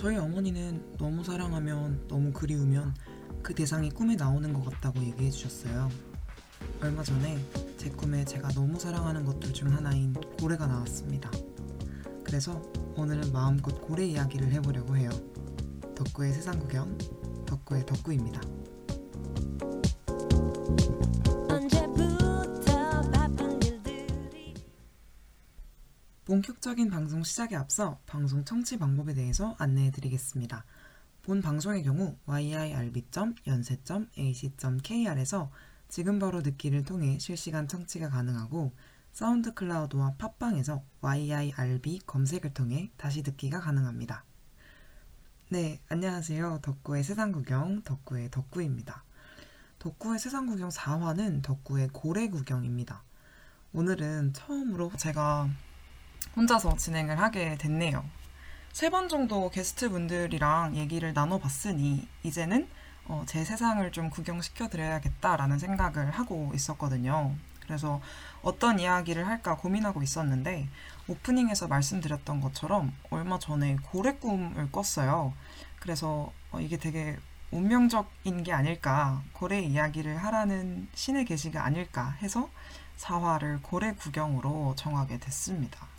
저희 어머니는 너무 사랑하면 너무 그리우면 그 대상이 꿈에 나오는 것 같다고 얘기해 주셨어요. 얼마 전에 제 꿈에 제가 너무 사랑하는 것들 중 하나인 고래가 나왔습니다. 그래서 오늘은 마음껏 고래 이야기를 해보려고 해요. 덕구의 세상 구경, 덕구의 덕구입니다. 본격적인 방송 시작에 앞서 방송 청취 방법에 대해서 안내해 드리겠습니다. 본 방송의 경우 yirb.연세.ac.kr에서 지금 바로 듣기를 통해 실시간 청취가 가능하고 사운드 클라우드와 팟빵에서 yirb 검색을 통해 다시 듣기가 가능합니다. 네, 안녕하세요. 덕구의 세상 구경, 덕구의 덕구입니다. 덕구의 세상 구경 4화는 덕구의 고래 구경입니다. 오늘은 처음으로 제가 혼자서 진행을 하게 됐네요. 세 번 정도 게스트분들이랑 얘기를 나눠봤으니 이제는 어, 제 세상을 좀 구경시켜 드려야겠다라는 생각을 하고 있었거든요. 그래서 어떤 이야기를 할까 고민하고 있었는데 오프닝에서 말씀드렸던 것처럼 얼마 전에 고래 꿈을 꿨어요. 그래서 어, 이게 되게 운명적인 게 아닐까, 고래 이야기를 하라는 신의 계시가 아닐까 해서 4화를 고래 구경으로 정하게 됐습니다.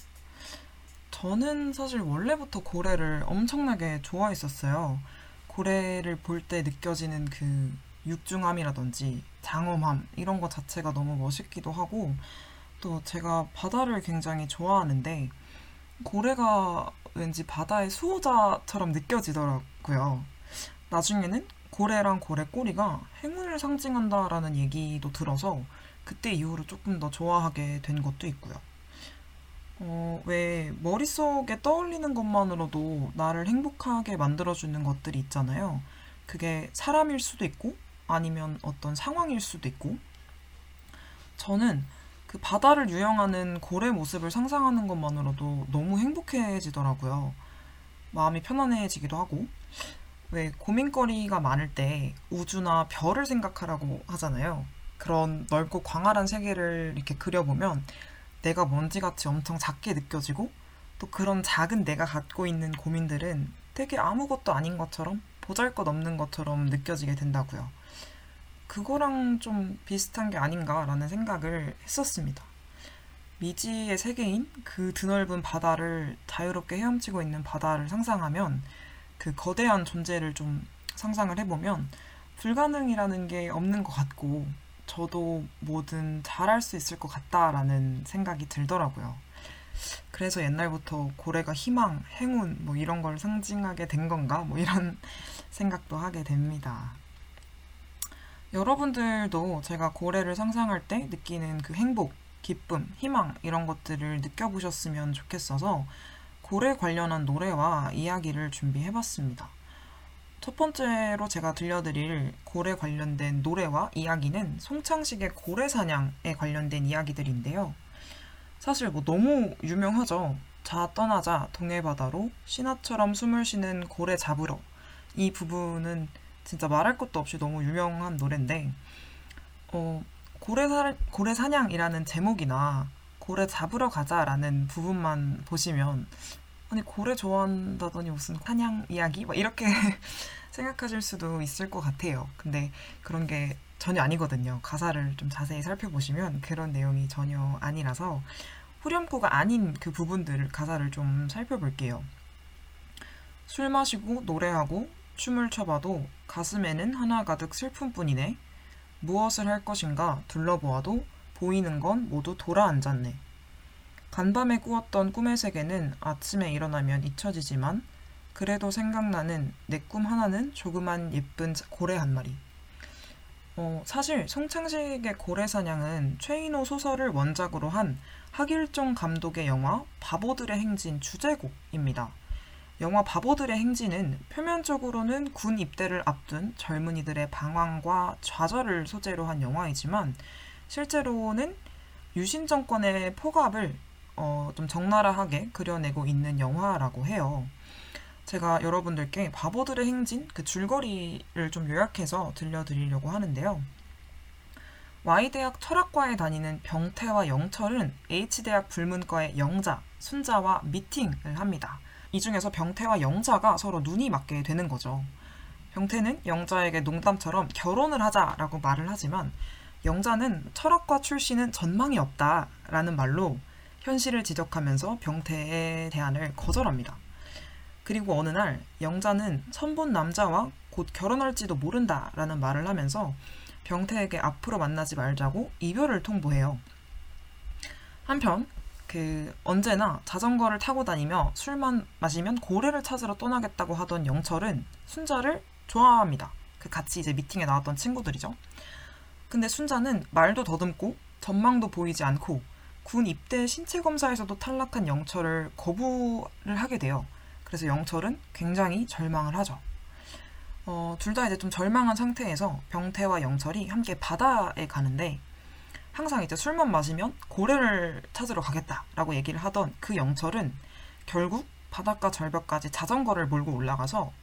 저는 사실 원래부터 고래를 엄청나게 좋아했었어요. 고래를 볼 때 느껴지는 그 육중함이라든지 장엄함 이런 것 자체가 너무 멋있기도 하고 또 제가 바다를 굉장히 좋아하는데 고래가 왠지 바다의 수호자처럼 느껴지더라고요. 나중에는 고래랑 고래 꼬리가 행운을 상징한다라는 얘기도 들어서 그때 이후로 조금 더 좋아하게 된 것도 있고요. 어, 왜 머릿속에 떠올리는 것만으로도 나를 행복하게 만들어주는 것들이 있잖아요. 그게 사람일 수도 있고 아니면 어떤 상황일 수도 있고 저는 그 바다를 유영하는 고래 모습을 상상하는 것만으로도 너무 행복해지더라고요. 마음이 편안해지기도 하고 왜 고민거리가 많을 때 우주나 별을 생각하라고 하잖아요. 그런 넓고 광활한 세계를 이렇게 그려보면 내가 먼지같이 엄청 작게 느껴지고 또 그런 작은 내가 갖고 있는 고민들은 되게 아무것도 아닌 것처럼 보잘 것 없는 것처럼 느껴지게 된다고요. 그거랑 좀 비슷한 게 아닌가라는 생각을 했었습니다. 미지의 세계인 그 드넓은 바다를 자유롭게 헤엄치고 있는 바다를 상상하면 그 거대한 존재를 좀 상상을 해보면 불가능이라는 게 없는 것 같고 저도 뭐든 잘할 수 있을 것 같다라는 생각이 들더라고요. 그래서 옛날부터 고래가 희망, 행운 뭐 이런 걸 상징하게 된 건가 뭐 이런 생각도 하게 됩니다. 여러분들도 제가 고래를 상상할 때 느끼는 그 행복, 기쁨, 희망 이런 것들을 느껴보셨으면 좋겠어서 고래 관련한 노래와 이야기를 준비해봤습니다. 첫 번째로 제가 들려드릴 고래 관련된 노래와 이야기는 송창식의 고래 사냥에 관련된 이야기들인데요. 사실 뭐 너무 유명하죠. 자 떠나자 동해바다로 신하처럼 숨을 쉬는 고래 잡으러 이 부분은 진짜 말할 것도 없이 너무 유명한 노래인데 어, 고래, 사, 고래 사냥이라는 제목이나 고래 잡으러 가자라는 부분만 보시면 아니 고래 좋아한다더니 무슨 사냥 이야기 막 이렇게 생각하실 수도 있을 것 같아요. 근데 그런 게 전혀 아니거든요. 가사를 좀 자세히 살펴보시면 그런 내용이 전혀 아니라서 후렴구가 아닌 그 부분들을 가사를 좀 살펴볼게요. 술 마시고 노래하고 춤을 춰봐도 가슴에는 하나 가득 슬픔뿐이네. 무엇을 할 것인가 둘러보아도 보이는 건 모두 돌아앉았네. 간밤에 꾸었던 꿈의 세계는 아침에 일어나면 잊혀지지만 그래도 생각나는 내 꿈 하나는 조그만 예쁜 고래 한 마리. 어, 사실 송창식의 고래 사냥은 최인호 소설을 원작으로 한 하길종 감독의 영화 바보들의 행진 주제곡입니다. 영화 바보들의 행진은 표면적으로는 군 입대를 앞둔 젊은이들의 방황과 좌절을 소재로 한 영화이지만 실제로는 유신 정권의 포갑을 어, 좀 적나라하게 그려내고 있는 영화라고 해요. 제가 여러분들께 바보들의 행진 그 줄거리를 좀 요약해서 들려드리려고 하는데요. Y대학 철학과에 다니는 병태와 영철은 H대학 불문과의 영자, 순자와 미팅을 합니다. 이 중에서 병태와 영자가 서로 눈이 맞게 되는 거죠. 병태는 영자에게 농담처럼 결혼을 하자라고 말을 하지만 영자는 철학과 출신은 전망이 없다라는 말로 현실을 지적하면서 병태의 대안을 거절합니다. 그리고 어느 날 영자는 선본 남자와 곧 결혼할지도 모른다라는 말을 하면서 병태에게 앞으로 만나지 말자고 이별을 통보해요. 한편 그 언제나 자전거를 타고 다니며 술만 마시면 고래를 찾으러 떠나겠다고 하던 영철은 순자를 좋아합니다. 그 같이 이제 미팅에 나왔던 친구들이죠. 근데 순자는 말도 더듬고 전망도 보이지 않고 군 입대 신체 검사에서도 탈락한 영철을 거부를 하게 돼요. 그래서 영철은 굉장히 절망을 하죠. 어, 둘 다 이제 좀 절망한 상태에서 병태와 영철이 함께 바다에 가는데 항상 이제 술만 마시면 고래를 찾으러 가겠다라고 얘기를 하던 그 영철은 결국 바닷가 절벽까지 자전거를 몰고 올라가서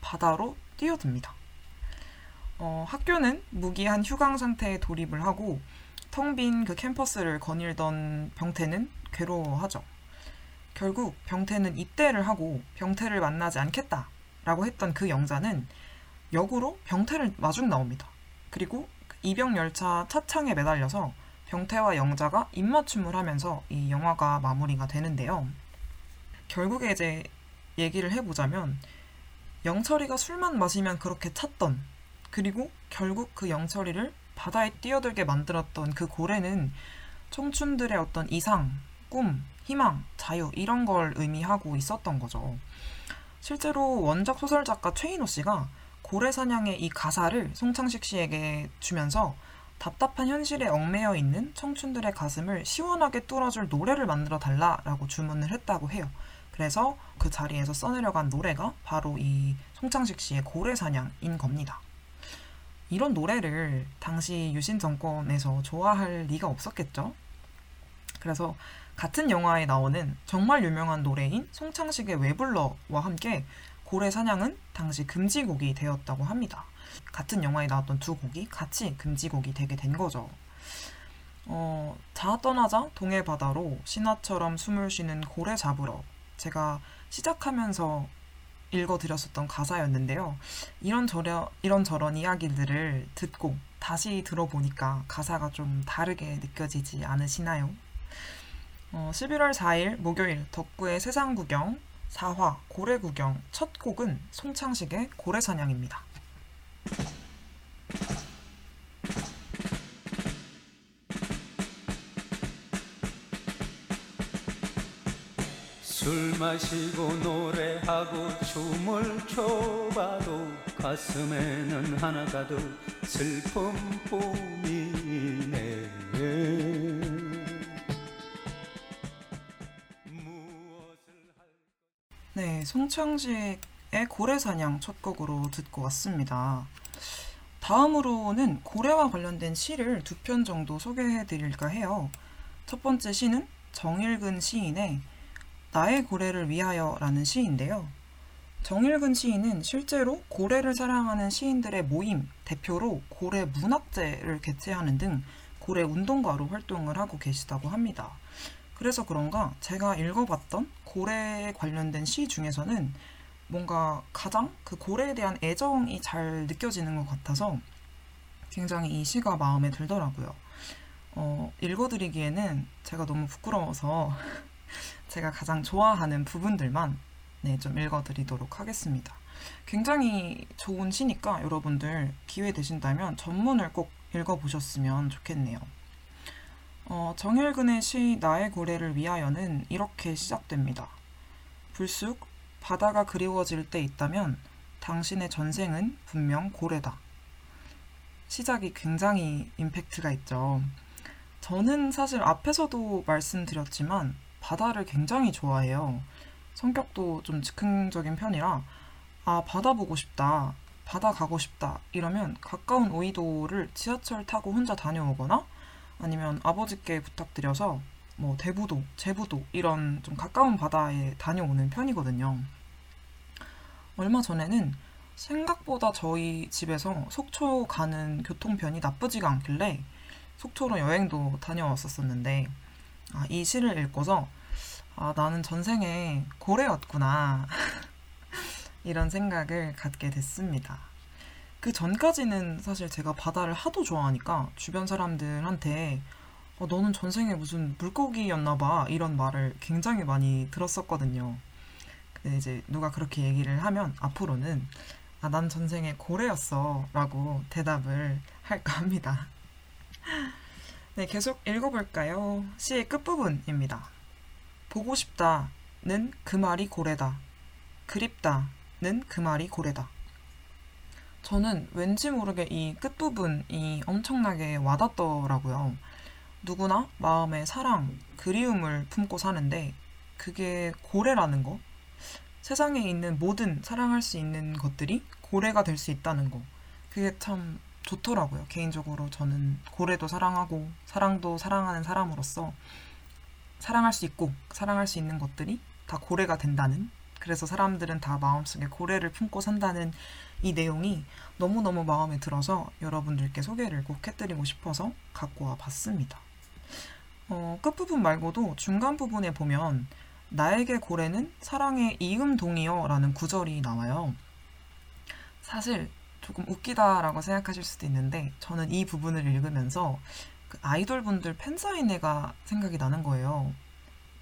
바다로 뛰어듭니다. 어, 학교는 무기한 휴강 상태에 돌입을 하고 텅 빈 그 캠퍼스를 거닐던 병태는 괴로워하죠. 결국 병태는 입대를 하고 병태를 만나지 않겠다라고 했던 그 영자는 역으로 병태를 마중 나옵니다. 그리고 이병 열차 차창에 매달려서 병태와 영자가 입맞춤을 하면서 이 영화가 마무리가 되는데요. 결국에 이제 얘기를 해보자면 영철이가 술만 마시면 그렇게 찼던 그리고 결국 그 영철이를 바다에 뛰어들게 만들었던 그 고래는 청춘들의 어떤 이상, 꿈, 희망, 자유 이런 걸 의미하고 있었던 거죠. 실제로 원작 소설 작가 최인호 씨가 고래 사냥의 이 가사를 송창식 씨에게 주면서 답답한 현실에 얽매여 있는 청춘들의 가슴을 시원하게 뚫어줄 노래를 만들어 달라라고 주문을 했다고 해요. 그래서 그 자리에서 써내려간 노래가 바로 이 송창식 씨의 고래 사냥인 겁니다. 이런 노래를 당시 유신 정권에서 좋아할 리가 없었겠죠. 그래서 같은 영화에 나오는 정말 유명한 노래인 송창식의 왜 불러와 함께 고래 사냥은 당시 금지곡이 되었다고 합니다. 같은 영화에 나왔던 두 곡이 같이 금지곡이 되게 된 거죠. 어, 자 떠나자 동해 바다로 신화처럼 숨을 쉬는 고래 잡으러 제가 시작하면서 읽어드렸었던 가사였는데요. 이런 저런 이런 저런 이야기들을 듣고 다시 들어보니까 가사가 좀 다르게 느껴지지 않으시나요? 어, 11월 4일 목요일 덕구의 세상 구경 4화 고래 구경 첫 곡은 송창식의 고래 사냥입니다. 술 마시고 노래하고 춤을 춰봐도 가슴에는 하나 가득 슬픔뿐이네 네, 송창식의 고래사냥 첫 곡으로 듣고 왔습니다. 다음으로는 고래와 관련된 시를 두 편 정도 소개해 드릴까 해요. 첫 번째 시는 정일근 시인의 나의 고래를 위하여라는 시인데요. 정일근 시인은 실제로 고래를 사랑하는 시인들의 모임 대표로 고래 문학제를 개최하는 등 고래 운동가로 활동을 하고 계시다고 합니다. 그래서 그런가 제가 읽어봤던 고래에 관련된 시 중에서는 뭔가 가장 그 고래에 대한 애정이 잘 느껴지는 것 같아서 굉장히 이 시가 마음에 들더라고요. 어, 읽어드리기에는 제가 너무 부끄러워서 제가 가장 좋아하는 부분들만 네, 좀 읽어드리도록 하겠습니다. 굉장히 좋은 시니까 여러분들 기회 되신다면 전문을 꼭 읽어보셨으면 좋겠네요. 어, 정일근의 시 나의 고래를 위하여는 이렇게 시작됩니다. 불쑥 바다가 그리워질 때 있다면 당신의 전생은 분명 고래다. 시작이 굉장히 임팩트가 있죠. 저는 사실 앞에서도 말씀드렸지만 바다를 굉장히 좋아해요. 성격도 좀 즉흥적인 편이라 아 바다 보고 싶다, 바다 가고 싶다 이러면 가까운 오이도를 지하철 타고 혼자 다녀오거나 아니면 아버지께 부탁드려서 뭐 대부도, 제부도 이런 좀 가까운 바다에 다녀오는 편이거든요. 얼마 전에는 생각보다 저희 집에서 속초 가는 교통편이 나쁘지가 않길래 속초로 여행도 다녀왔었었는데 아, 이 시를 읽고서 아, 나는 전생에 고래였구나. 이런 생각을 갖게 됐습니다. 그 전까지는 사실 제가 바다를 하도 좋아하니까 주변 사람들한테 어, 너는 전생에 무슨 물고기였나 봐 이런 말을 굉장히 많이 들었었거든요. 근데 이제 누가 그렇게 얘기를 하면 앞으로는 아, 난 전생에 고래였어 라고 대답을 할까 합니다. 네, 계속 읽어볼까요? 시의 끝부분입니다. 보고 싶다는 그 말이 고래다. 그립다는 그 말이 고래다. 저는 왠지 모르게 이 끝부분이 엄청나게 와닿더라고요. 누구나 마음에 사랑, 그리움을 품고 사는데 그게 고래라는 거. 세상에 있는 모든 사랑할 수 있는 것들이 고래가 될 수 있다는 거. 그게 참 좋더라고요. 개인적으로 저는 고래도 사랑하고 사랑도 사랑하는 사람으로서 사랑할 수 있고 사랑할 수 있는 것들이 다 고래가 된다는 그래서 사람들은 다 마음속에 고래를 품고 산다는 이 내용이 너무너무 마음에 들어서 여러분들께 소개를 꼭 해드리고 싶어서 갖고 와 봤습니다. 어, 끝부분 말고도 중간 부분에 보면 나에게 고래는 사랑의 이음동이여 라는 구절이 나와요. 사실 조금 웃기다라고 생각하실 수도 있는데 저는 이 부분을 읽으면서 그 아이돌 분들 팬사인회가 생각이 나는 거예요.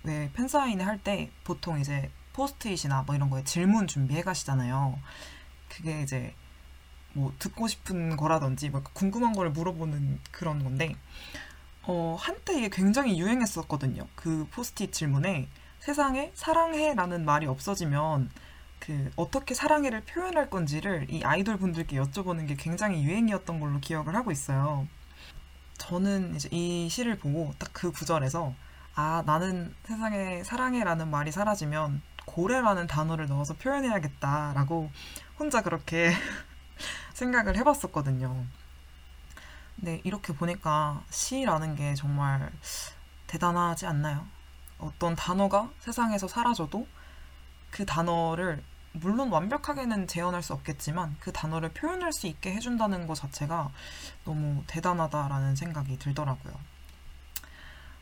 왜 팬사인회 할 때 보통 이제 포스트잇이나 뭐 이런 거에 질문 준비해 가시잖아요. 그게 이제 뭐 듣고 싶은 거라든지 뭐 궁금한 걸 물어보는 그런 건데 어, 한때 이게 굉장히 유행했었거든요. 그 포스트잇 질문에 세상에 사랑해라는 말이 없어지면 그 어떻게 사랑해를 표현할 건지를 이 아이돌 분들께 여쭤보는 게 굉장히 유행이었던 걸로 기억을 하고 있어요. 저는 이제 이 시를 보고 딱 그 구절에서 아 나는 세상에 사랑해라는 말이 사라지면 고래라는 단어를 넣어서 표현해야겠다라고 혼자 그렇게 생각을 해봤었거든요. 근데 이렇게 보니까 시라는 게 정말 대단하지 않나요? 어떤 단어가 세상에서 사라져도 그 단어를 물론 완벽하게는 재현할 수 없겠지만 그 단어를 표현할 수 있게 해준다는 것 자체가 너무 대단하다라는 생각이 들더라고요.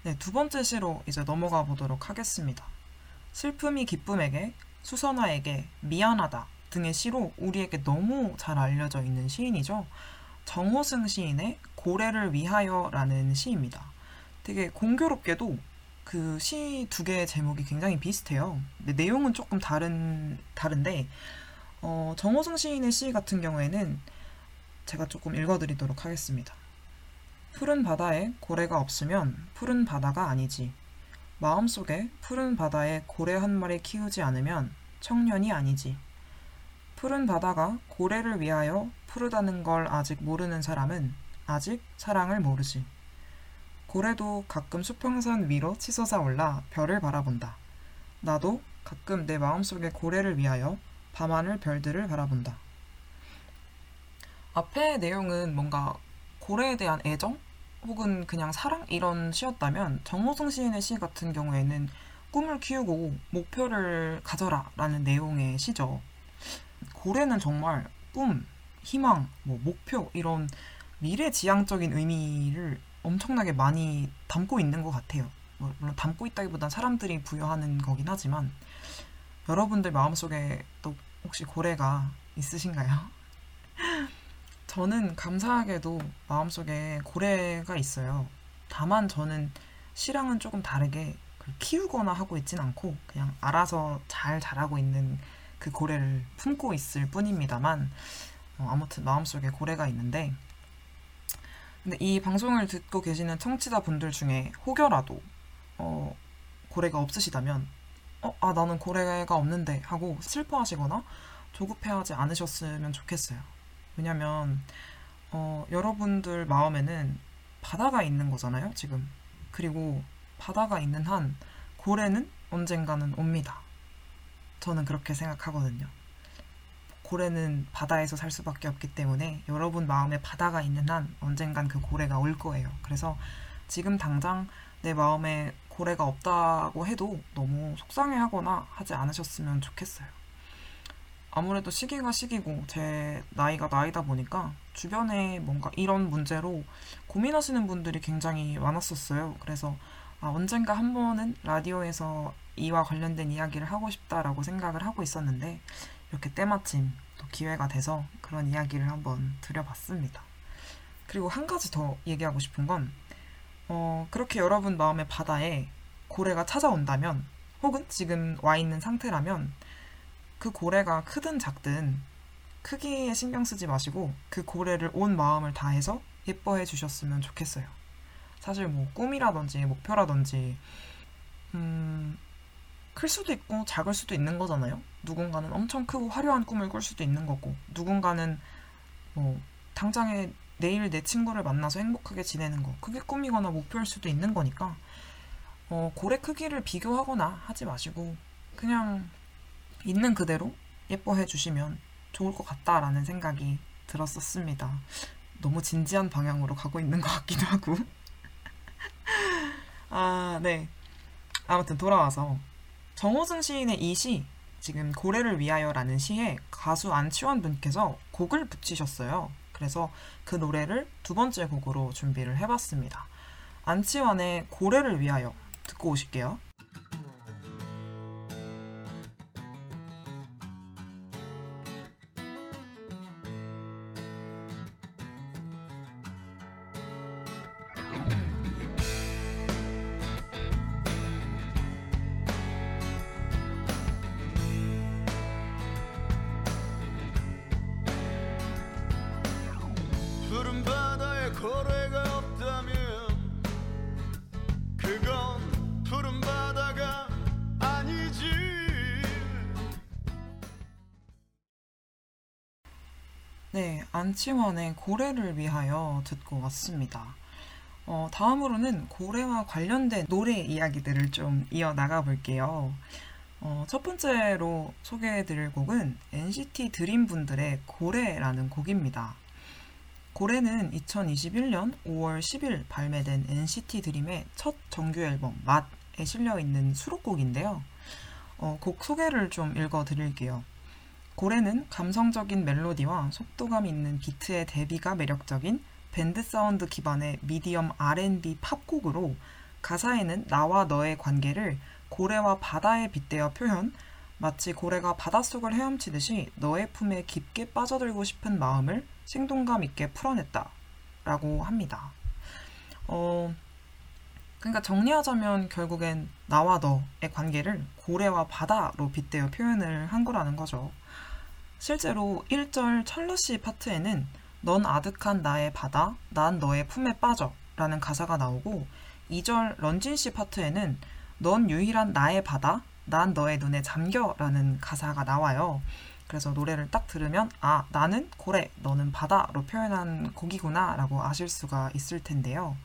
네, 두 번째 시로 이제 넘어가 보도록 하겠습니다. 슬픔이 기쁨에게, 수선화에게, 미안하다 등의 시로 우리에게 너무 잘 알려져 있는 시인이죠. 정호승 시인의 고래를 위하여라는 시입니다. 되게 공교롭게도 그 시 두 개의 제목이 굉장히 비슷해요. 근데 내용은 조금 다른 다른데 어, 정호승 시인의 시 같은 경우에는 제가 조금 읽어드리도록 하겠습니다. 푸른 바다에 고래가 없으면 푸른 바다가 아니지. 마음속에 푸른 바다에 고래 한 마리 키우지 않으면 청년이 아니지. 푸른 바다가 고래를 위하여 푸르다는 걸 아직 모르는 사람은 아직 사랑을 모르지. 고래도 가끔 수평선 위로 치솟아 올라 별을 바라본다. 나도 가끔 내 마음속의 고래를 위하여 밤하늘 별들을 바라본다. 앞의 내용은 뭔가 고래에 대한 애정 혹은 그냥 사랑 이런 시였다면 정호승 시인의 시 같은 경우에는 꿈을 키우고 목표를 가져라 라는 내용의 시죠. 고래는 정말 꿈, 희망, 뭐 목표 이런 미래지향적인 의미를 엄청나게 많이 담고 있는 것 같아요. 뭐, 물론 담고 있다기보단 사람들이 부여하는 거긴 하지만 여러분들 마음속에 또 혹시 고래가 있으신가요? 저는 감사하게도 마음속에 고래가 있어요. 다만 저는 시랑은 조금 다르게 그걸 키우거나 하고 있진 않고 그냥 알아서 잘 자라고 있는 그 고래를 품고 있을 뿐입니다만 어, 아무튼 마음속에 고래가 있는데 근데 이 방송을 듣고 계시는 청취자 분들 중에 혹여라도 어, 고래가 없으시다면 어, 아 나는 고래가 없는데 하고 슬퍼하시거나 조급해하지 않으셨으면 좋겠어요. 왜냐면 어, 여러분들 마음에는 바다가 있는 거잖아요, 지금. 그리고 바다가 있는 한 고래는 언젠가는 옵니다. 저는 그렇게 생각하거든요. 고래는 바다에서 살 수밖에 없기 때문에 여러분 마음에 바다가 있는 한 언젠간 그 고래가 올 거예요. 그래서 지금 당장 내 마음에 고래가 없다고 해도 너무 속상해 하거나 하지 않으셨으면 좋겠어요. 아무래도 시기가 시기고 제 나이가 나이다 보니까 주변에 뭔가 이런 문제로 고민하시는 분들이 굉장히 많았었어요. 그래서 아, 언젠가 한 번은 라디오에서 이와 관련된 이야기를 하고 싶다라고 생각을 하고 있었는데 이렇게 때마침 또 기회가 돼서 그런 이야기를 한번 드려봤습니다. 그리고 한 가지 더 얘기하고 싶은 건 어, 그렇게 여러분 마음의 바다에 고래가 찾아온다면 혹은 지금 와 있는 상태라면 그 고래가 크든 작든 크기에 신경 쓰지 마시고 그 고래를 온 마음을 다해서 예뻐해 주셨으면 좋겠어요. 사실 뭐 꿈이라든지 목표라든지 음, 클 수도 있고 작을 수도 있는 거잖아요. 누군가는 엄청 크고 화려한 꿈을 꿀 수도 있는 거고 누군가는 뭐 당장에 내일 내 친구를 만나서 행복하게 지내는 거 그게 꿈이거나 목표일 수도 있는 거니까 어, 고래 크기를 비교하거나 하지 마시고 그냥 있는 그대로 예뻐해 주시면 좋을 것 같다라는 생각이 들었었습니다. 너무 진지한 방향으로 가고 있는 것 같기도 하고. 아, 네. 아무튼 돌아와서 정호승 시인의 이 시, 지금 고래를 위하여라는 시에 가수 안치환 분께서 곡을 붙이셨어요. 그래서 그 노래를 두 번째 곡으로 준비를 해봤습니다. 안치환의 고래를 위하여 듣고 오실게요. 네, 안치환의 고래를 위하여 듣고 왔습니다. 어, 다음으로는 고래와 관련된 노래 이야기들을 좀 이어 나가 볼게요. 어, 첫 번째로 소개해드릴 곡은 NCT 드림 분들의 고래라는 곡입니다. 고래는 2021년 5월 10일 발매된 NCT 드림의 첫 정규 앨범 맛에 실려 있는 수록곡인데요. 어, 곡 소개를 좀 읽어 드릴게요. 고래는 감성적인 멜로디와 속도감 있는 비트의 대비가 매력적인 밴드 사운드 기반의 미디엄 R&B 팝곡으로 가사에는 나와 너의 관계를 고래와 바다에 빗대어 표현, 마치 고래가 바닷속을 헤엄치듯이 너의 품에 깊게 빠져들고 싶은 마음을 생동감 있게 풀어냈다. 라고 합니다. 어, 그러니까 정리하자면 결국엔 나와 너의 관계를 고래와 바다로 빗대어 표현을 한 거라는 거죠. 실제로 1절 찰러시 파트에는 넌 아득한 나의 바다, 난 너의 품에 빠져 라는 가사가 나오고 2절 런쥔씨 파트에는 넌 유일한 나의 바다, 난 너의 눈에 잠겨 라는 가사가 나와요. 그래서 노래를 딱 들으면 아 나는 고래, 너는 바다로 표현한 곡이구나 라고 아실 수가 있을 텐데요.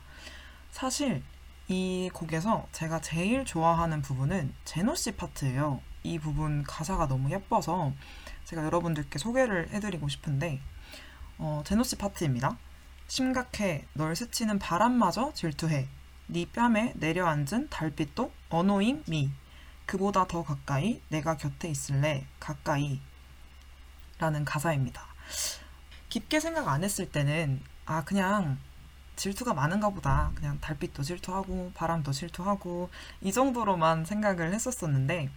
사실 이 곡에서 제가 제일 좋아하는 부분은 제노 씨 파트예요. 이 부분 가사가 너무 예뻐서 제가 여러분들께 소개를 해드리고 싶은데 어, 제노씨 파트입니다. 심각해. 널 스치는 바람마저 질투해. 네 뺨에 내려앉은 달빛도 어노잉 미 그보다 더 가까이 내가 곁에 있을래. 가까이. 라는 가사입니다. 깊게 생각 안 했을 때는 아 그냥 질투가 많은가 보다. 그냥 달빛도 질투하고 바람도 질투하고 이 정도로만 생각을 했었었는데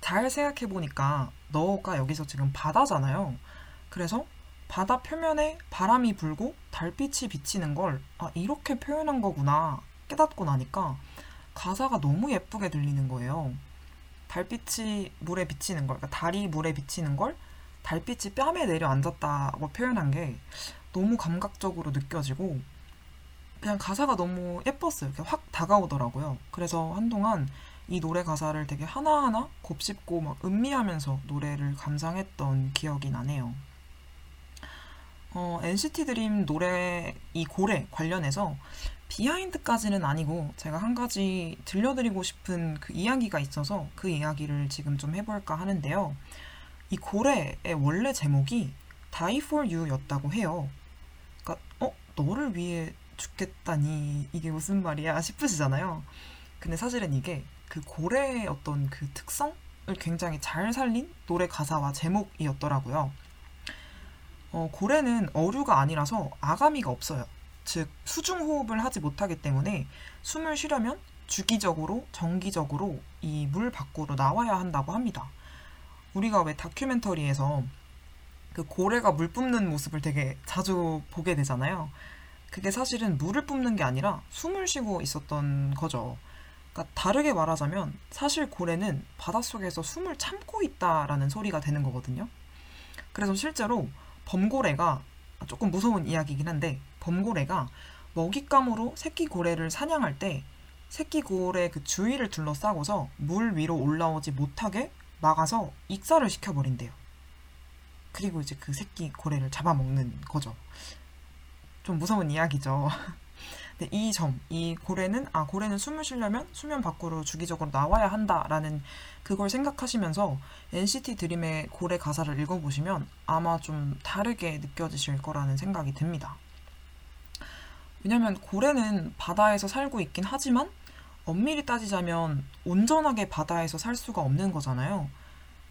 잘 생각해 보니까 너가 여기서 지금 바다잖아요. 그래서 바다 표면에 바람이 불고 달빛이 비치는 걸 아, 이렇게 표현한 거구나 깨닫고 나니까 가사가 너무 예쁘게 들리는 거예요. 달빛이 물에 비치는 걸, 그러니까 달이 물에 비치는 걸 달빛이 뺨에 내려앉았다고 표현한 게 너무 감각적으로 느껴지고 그냥 가사가 너무 예뻤어요. 확 다가오더라고요. 그래서 한동안 이 노래 가사를 되게 하나하나 곱씹고 막 음미하면서 노래를 감상했던 기억이 나네요. 어, NCT 드림 노래 이 고래 관련해서 비하인드까지는 아니고 제가 한 가지 들려드리고 싶은 그 이야기가 있어서 그 이야기를 지금 좀 해볼까 하는데요. 이 고래의 원래 제목이 Die for You였다고 해요. 그러니까 어 너를 위해 죽겠다니 이게 무슨 말이야 싶으시잖아요. 근데 사실은 이게 그 고래의 어떤 그 특성을 굉장히 잘 살린 노래 가사와 제목이었더라고요. 어, 고래는 어류가 아니라서 아가미가 없어요. 즉 수중 호흡을 하지 못하기 때문에 숨을 쉬려면 주기적으로 정기적으로 이 물 밖으로 나와야 한다고 합니다. 우리가 왜 다큐멘터리에서 그 고래가 물 뿜는 모습을 되게 자주 보게 되잖아요. 그게 사실은 물을 뿜는 게 아니라 숨을 쉬고 있었던 거죠. 그러니까 다르게 말하자면 사실 고래는 바닷속에서 숨을 참고 있다라는 소리가 되는 거거든요. 그래서 실제로 범고래가 조금 무서운 이야기이긴 한데 범고래가 먹잇감으로 새끼 고래를 사냥할 때 새끼 고래 그 주위를 둘러싸고서 물 위로 올라오지 못하게 막아서 익사를 시켜버린대요. 그리고 이제 그 새끼 고래를 잡아먹는 거죠. 좀 무서운 이야기죠. 근데 이 점, 이 고래는 아 고래는 숨을 쉬려면 수면 밖으로 주기적으로 나와야 한다라는 그걸 생각하시면서 NCT 드림의 고래 가사를 읽어보시면 아마 좀 다르게 느껴지실 거라는 생각이 듭니다. 왜냐면 고래는 바다에서 살고 있긴 하지만 엄밀히 따지자면 온전하게 바다에서 살 수가 없는 거잖아요.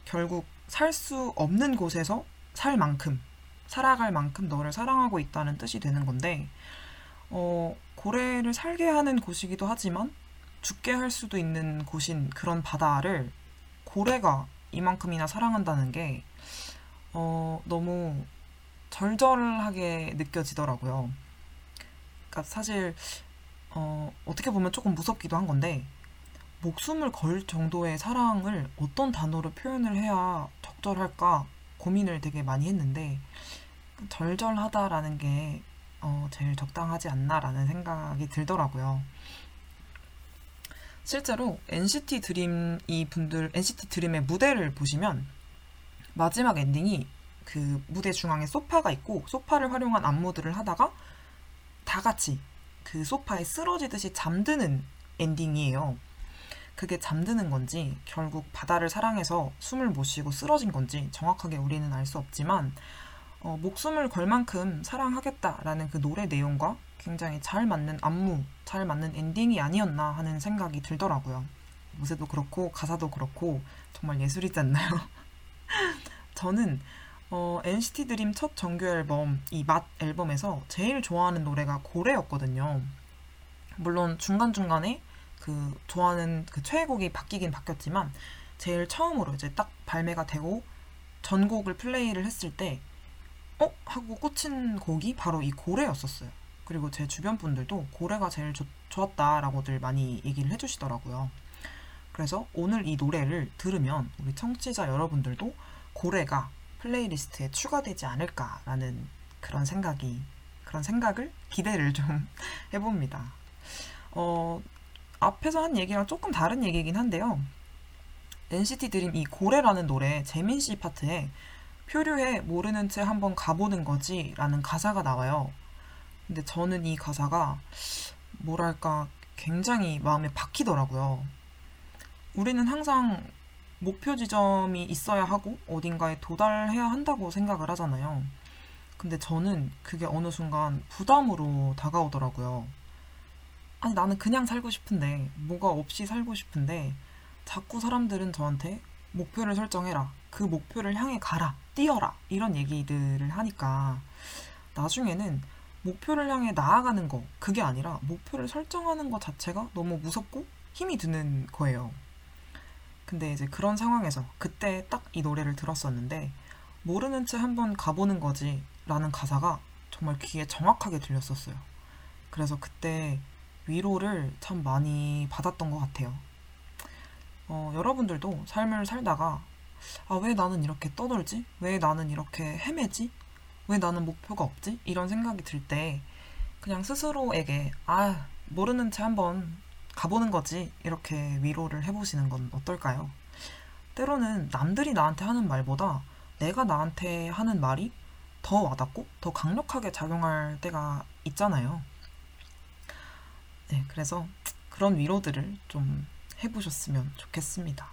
결국 살 수 없는 곳에서 살 만큼, 살아갈 만큼 너를 사랑하고 있다는 뜻이 되는 건데, 어, 고래를 살게 하는 곳이기도 하지만 죽게 할 수도 있는 곳인 그런 바다를 고래가 이만큼이나 사랑한다는 게 어, 너무 절절하게 느껴지더라고요. 그러니까 사실 어, 어떻게 보면 조금 무섭기도 한 건데 목숨을 걸 정도의 사랑을 어떤 단어로 표현을 해야 적절할까 고민을 되게 많이 했는데 절절하다라는 게 어, 제일 적당하지 않나라는 생각이 들더라고요. 실제로 NCT 드림 이 분들 NCT 드림의 무대를 보시면 마지막 엔딩이 그 무대 중앙에 소파가 있고 소파를 활용한 안무들을 하다가 다 같이 그 소파에 쓰러지듯이 잠드는 엔딩이에요. 그게 잠드는 건지 결국 바다를 사랑해서 숨을 못 쉬고 쓰러진 건지 정확하게 우리는 알 수 없지만 어, 목숨을 걸 만큼 사랑하겠다라는 그 노래 내용과 굉장히 잘 맞는 안무, 잘 맞는 엔딩이 아니었나 하는 생각이 들더라고요. 무대도 그렇고 가사도 그렇고 정말 예술이지 않나요? 저는 어, NCT 드림 첫 정규 앨범 이 맛 앨범에서 제일 좋아하는 노래가 고래였거든요. 물론 중간 중간에 그 좋아하는 그 최애곡이 바뀌긴 바뀌었지만 제일 처음으로 이제 딱 발매가 되고 전곡을 플레이를 했을 때 어? 하고 꽂힌 곡이 바로 이 고래였었어요. 그리고 제 주변 분들도 고래가 제일 좋, 좋았다라고들 많이 얘기를 해주시더라고요. 그래서 오늘 이 노래를 들으면 우리 청취자 여러분들도 고래가 플레이리스트에 추가되지 않을까라는 그런 생각이 그런 생각을 기대를 좀 해봅니다. 어, 앞에서 한 얘기랑 조금 다른 얘기긴 한데요. NCT 드림 이 고래라는 노래 재민 씨 파트에 표류해 모르는 채 한번 가보는 거지 라는 가사가 나와요. 근데 저는 이 가사가 뭐랄까 굉장히 마음에 박히더라고요. 우리는 항상 목표 지점이 있어야 하고 어딘가에 도달해야 한다고 생각을 하잖아요. 근데 저는 그게 어느 순간 부담으로 다가오더라고요. 아니, 나는 그냥 살고 싶은데, 뭐가 없이 살고 싶은데, 자꾸 사람들은 저한테 목표를 설정해라. 그 목표를 향해 가라. 뛰어라. 이런 얘기들을 하니까, 나중에는 목표를 향해 나아가는 거, 그게 아니라 목표를 설정하는 것 자체가 너무 무섭고 힘이 드는 거예요. 근데 이제 그런 상황에서 그때 딱 이 노래를 들었었는데 모르는 채 한번 가보는 거지 라는 가사가 정말 귀에 정확하게 들렸었어요. 그래서 그때 위로를 참 많이 받았던 것 같아요. 어, 여러분들도 삶을 살다가 아, 왜 나는 이렇게 떠돌지? 왜 나는 이렇게 헤매지? 왜 나는 목표가 없지? 이런 생각이 들 때 그냥 스스로에게 아, 모르는 채 한번 가보는 거지 이렇게 위로를 해보시는 건 어떨까요? 때로는 남들이 나한테 하는 말보다 내가 나한테 하는 말이 더 와닿고 더 강력하게 작용할 때가 있잖아요. 네, 그래서 그런 위로들을 좀 해보셨으면 좋겠습니다.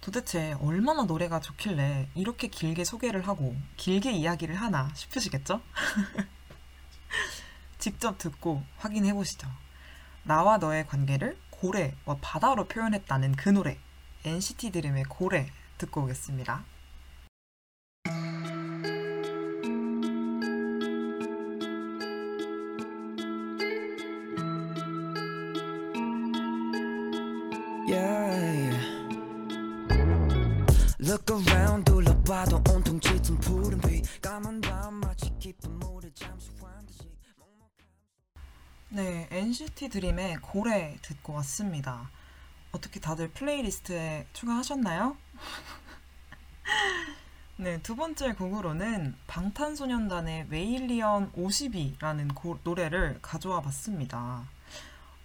도대체 얼마나 노래가 좋길래 이렇게 길게 소개를 하고 길게 이야기를 하나 싶으시겠죠? 직접 듣고 확인해 보시죠. 나와 너의 관계를 고래와 바다로 표현했다는 그 노래 NCT 드림의 고래 듣고 오겠습니다. 네, NCT 드림의 고래 듣고 왔습니다. 어떻게 다들 플레이리스트에 추가하셨나요? 네, 두 번째 곡으로는 방탄소년단의 Whalien 52라는 고, 노래를 가져와 봤습니다.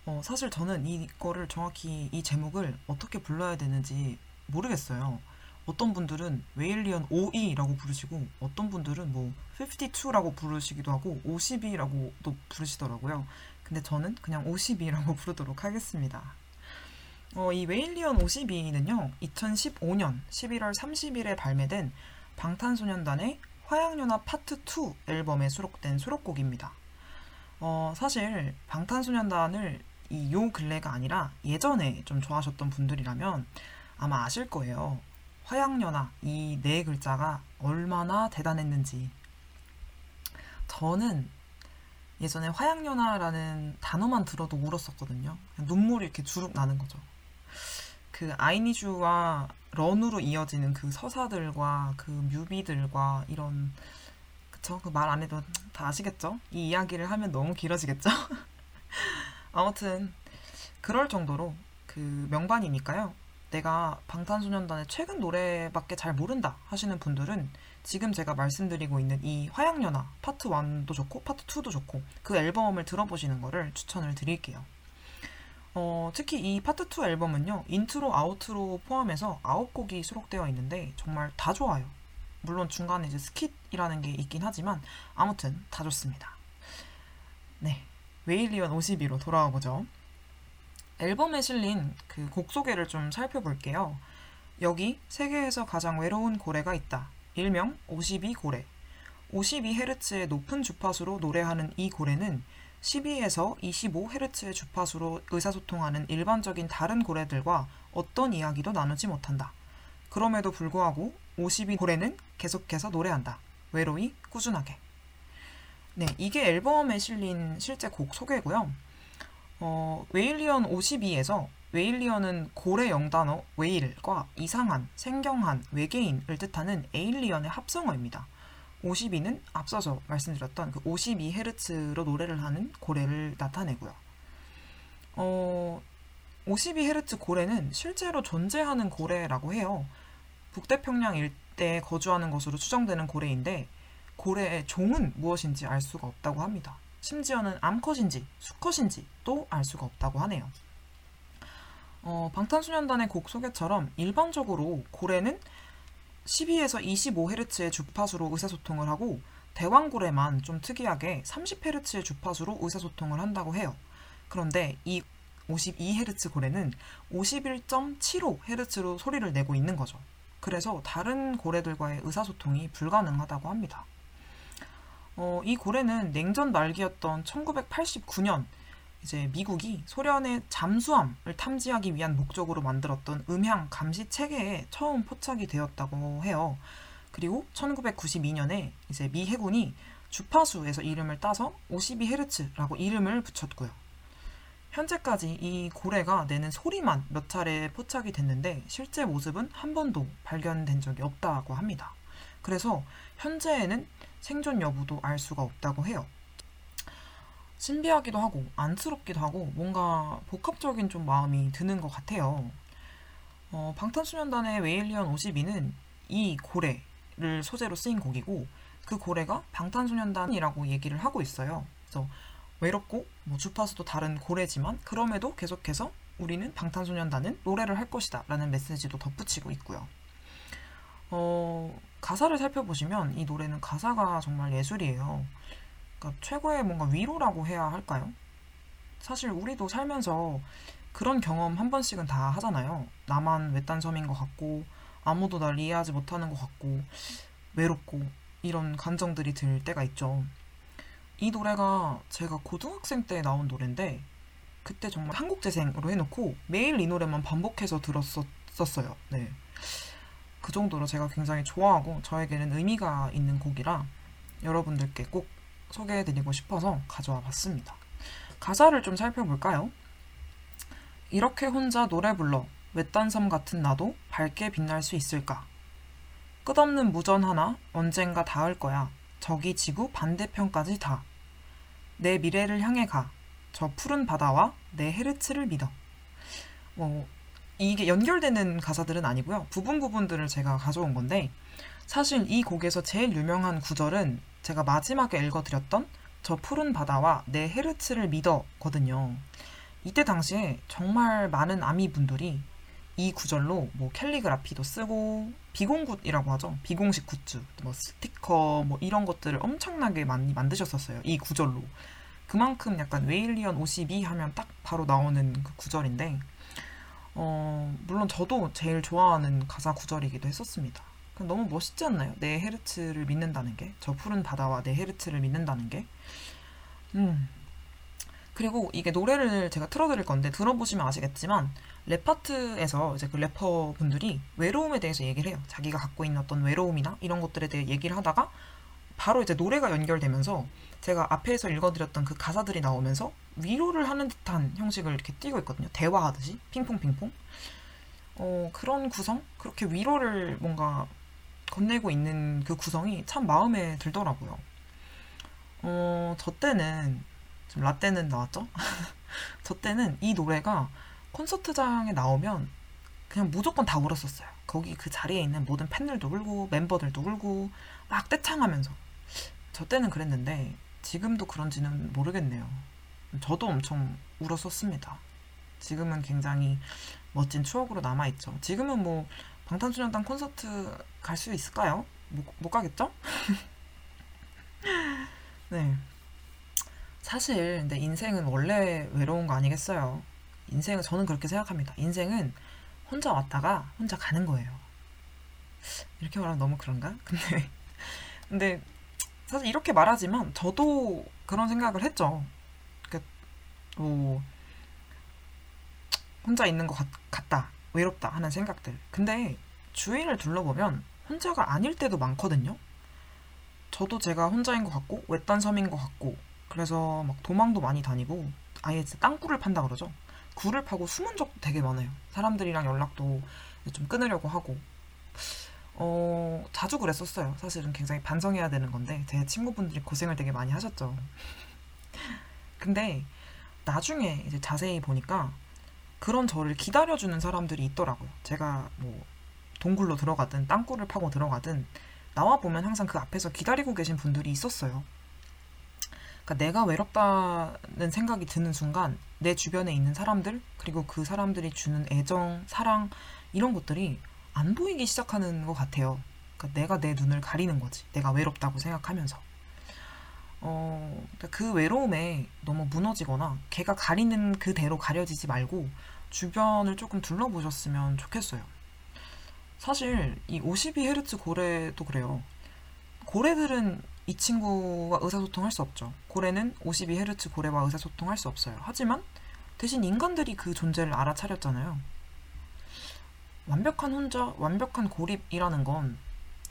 어, 사실 저는 이거를 정확히 이 제목을 어떻게 불러야 되는지 모르겠어요. 어떤 분들은 Whalien 52라고 부르시고 어떤 분들은 뭐 52라고 부르시기도 하고 52라고도 부르시더라고요. 근데 저는 그냥 52라고 부르도록 하겠습니다. 어, 이 웨일리언 52는요, 2015년 11월 30일에 발매된 방탄소년단의 화양연화 파트 2 앨범에 수록된 수록곡입니다. 어, 사실 방탄소년단을 이 요 근래가 아니라 예전에 좀 좋아하셨던 분들이라면 아마 아실 거예요. 화양연화 이 네 글자가 얼마나 대단했는지. 저는 예전에 화양연화라는 단어만 들어도 울었었거든요. 눈물이 이렇게 주룩 나는 거죠. 그 아이니주와 런으로 이어지는 그 서사들과 그 뮤비들과 이런 그쵸? 그 말 안 해도 다 아시겠죠? 이 이야기를 하면 너무 길어지겠죠? 아무튼 그럴 정도로 그 명반이니까요. 내가 방탄소년단의 최근 노래밖에 잘 모른다 하시는 분들은 지금 제가 말씀드리고 있는 이 화양연화 파트 1도 좋고 파트 2도 좋고 그 앨범을 들어보시는 거를 추천을 드릴게요. 어, 특히 이 파트 2 앨범은요, 인트로, outro 포함해서 9곡이 수록되어 있는데 정말 다 좋아요. 물론 중간에 이제 skit이라는 게 있긴 하지만 아무튼 다 좋습니다. 네. 웨일리언 52로 돌아와 보죠. 앨범에 실린 그 곡 소개를 좀 살펴볼게요. 여기 세계에서 가장 외로운 고래가 있다. 일명 52고래. 52Hz의 높은 주파수로 노래하는 이 고래는 12에서 25Hz의 주파수로 의사소통하는 일반적인 다른 고래들과 어떤 이야기도 나누지 못한다. 그럼에도 불구하고 52 고래는 계속해서 노래한다. 외로이 꾸준하게. 네, 이게 앨범에 실린 실제 곡 소개고요. 어, 웨일리언 52에서 웨일리언은 고래 영단어 웨일과 이상한, 생경한, 외계인을 뜻하는 에일리언의 합성어입니다. 52는 앞서서 말씀드렸던 그 52Hz로 노래를 하는 고래를 나타내고요. 어, 52Hz 고래는 실제로 존재하는 고래라고 해요. 북태평양 일대에 거주하는 것으로 추정되는 고래인데 고래의 종은 무엇인지 알 수가 없다고 합니다. 심지어는 암컷인지 수컷인지도 알 수가 없다고 하네요. 어, 방탄소년단의 곡 소개처럼 일반적으로 고래는 12에서 25Hz의 주파수로 의사소통을 하고 대왕고래만 좀 특이하게 30Hz의 주파수로 의사소통을 한다고 해요. 그런데 이 52Hz 고래는 51.75Hz로 소리를 내고 있는 거죠. 그래서 다른 고래들과의 의사소통이 불가능하다고 합니다. 어, 이 고래는 냉전 말기였던 1989년 이제 미국이 소련의 잠수함을 탐지하기 위한 목적으로 만들었던 음향 감시 체계에 처음 포착이 되었다고 해요. 그리고 1992년에 이제 미 해군이 주파수에서 이름을 따서 52Hz라고 이름을 붙였고요. 현재까지 이 고래가 내는 소리만 몇 차례 포착이 됐는데 실제 모습은 한 번도 발견된 적이 없다고 합니다. 그래서 현재에는 생존 여부도 알 수가 없다고 해요. 신비하기도 하고 안쓰럽기도 하고 뭔가 복합적인 좀 마음이 드는 것 같아요. 어, 방탄소년단의 웨일리언 52는 이 고래를 소재로 쓰인 곡이고 그 고래가 방탄소년단이라고 얘기를 하고 있어요. 그래서 외롭고 뭐 주파수도 다른 고래지만 그럼에도 계속해서 우리는 방탄소년단은 노래를 할 것이다 라는 메시지도 덧붙이고 있고요. 어, 가사를 살펴보시면 이 노래는 가사가 정말 예술이에요. 그러니까 최고의 뭔가 위로라고 해야 할까요? 사실 우리도 살면서 그런 경험 한 번씩은 다 하잖아요. 나만 외딴 섬인 것 같고 아무도 날 이해하지 못하는 것 같고 외롭고 이런 감정들이 들 때가 있죠. 이 노래가 제가 고등학생 때 나온 노래인데 그때 정말 한국재생으로 해놓고 매일 이 노래만 반복해서 들었었어요. 네. 그 정도로 제가 굉장히 좋아하고 저에게는 의미가 있는 곡이라 여러분들께 꼭 소개해드리고 싶어서 가져와 봤습니다. 가사를 좀 살펴볼까요? 이렇게 혼자 노래 불러 외딴 섬 같은 나도 밝게 빛날 수 있을까? 끝없는 무전 하나 언젠가 닿을 거야. 저기 지구 반대편까지 다. 내 미래를 향해 가. 저 푸른 바다와 내 헤르츠를 믿어. 뭐 이게 연결되는 가사들은 아니고요. 부분 부분들을 제가 가져온 건데 사실 이 곡에서 제일 유명한 구절은 제가 마지막에 읽어드렸던 저 푸른 바다와 내 헤르츠를 믿어거든요. 이때 당시에 정말 많은 아미 분들이 이 구절로 뭐 캘리그라피도 쓰고 비공굿이라고 하죠. 비공식 굿즈, 뭐 스티커 뭐 이런 것들을 엄청나게 많이 만드셨었어요. 이 구절로. 그만큼 약간 Whalien 52 하면 딱 바로 나오는 그 구절인데 어, 물론 저도 제일 좋아하는 가사 구절이기도 했었습니다. 너무 멋있지 않나요? 내 헤르츠를 믿는다는 게. 저 푸른 바다와 내 헤르츠를 믿는다는 게. 음. 그리고 이게 노래를 제가 틀어드릴 건데 들어보시면 아시겠지만 랩 파트에서 이제 그 래퍼 분들이 외로움에 대해서 얘기를 해요. 자기가 갖고 있는 어떤 외로움이나 이런 것들에 대해 얘기를 하다가 바로 이제 노래가 연결되면서 제가 앞에서 읽어드렸던 그 가사들이 나오면서 위로를 하는 듯한 형식을 이렇게 띄고 있거든요. 대화하듯이 핑퐁 핑퐁. 어, 그런 구성, 그렇게 위로를 뭔가 건네고 있는 그 구성이 참 마음에 들더라고요. 어, 저 때는 지금 라떼는 나왔죠? 저 때는 이 노래가 콘서트장에 나오면 그냥 무조건 다 울었었어요. 거기 그 자리에 있는 모든 팬들도 울고 멤버들도 울고 막 떼창하면서 저 때는 그랬는데 지금도 그런지는 모르겠네요. 저도 엄청 울었었습니다. 지금은 굉장히 멋진 추억으로 남아있죠. 지금은 뭐 방탄소년단 콘서트 갈 수 있을까요? 못, 못 가겠죠? 네. 사실 근데 인생은 원래 외로운 거 아니겠어요? 인생은 저는 그렇게 생각합니다. 인생은 혼자 왔다가 혼자 가는 거예요. 이렇게 말하면 너무 그런가? 근데 근데 사실 이렇게 말하지만 저도 그런 생각을 했죠. 뭐 혼자 있는 것 같, 같다, 외롭다 하는 생각들. 근데 주위를 둘러보면 혼자가 아닐 때도 많거든요. 저도 제가 혼자인 것 같고 외딴 섬인 것 같고 그래서 막 도망도 많이 다니고 아예 땅굴을 판다 그러죠. 굴을 파고 숨은 적도 되게 많아요. 사람들이랑 연락도 좀 끊으려고 하고 어, 자주 그랬었어요. 사실은 굉장히 반성해야 되는 건데 제 친구분들이 고생을 되게 많이 하셨죠. 근데 나중에 이제 자세히 보니까 그런 저를 기다려주는 사람들이 있더라고요. 제가 뭐 동굴로 들어가든 땅굴을 파고 들어가든 나와 보면 항상 그 앞에서 기다리고 계신 분들이 있었어요. 그러니까 내가 외롭다는 생각이 드는 순간 내 주변에 있는 사람들 그리고 그 사람들이 주는 애정, 사랑 이런 것들이 안 보이기 시작하는 것 같아요. 그러니까 내가 내 눈을 가리는 거지. 내가 외롭다고 생각하면서. 어, 그러니까 그 외로움에 너무 무너지거나 걔가 가리는 그대로 가려지지 말고 주변을 조금 둘러보셨으면 좋겠어요. 사실 이 52Hz 고래도 그래요. 고래들은 이 친구와 의사소통할 수 없죠. 고래는 52Hz 고래와 의사소통할 수 없어요. 하지만 대신 인간들이 그 존재를 알아차렸잖아요. 완벽한 혼자, 완벽한 고립이라는 건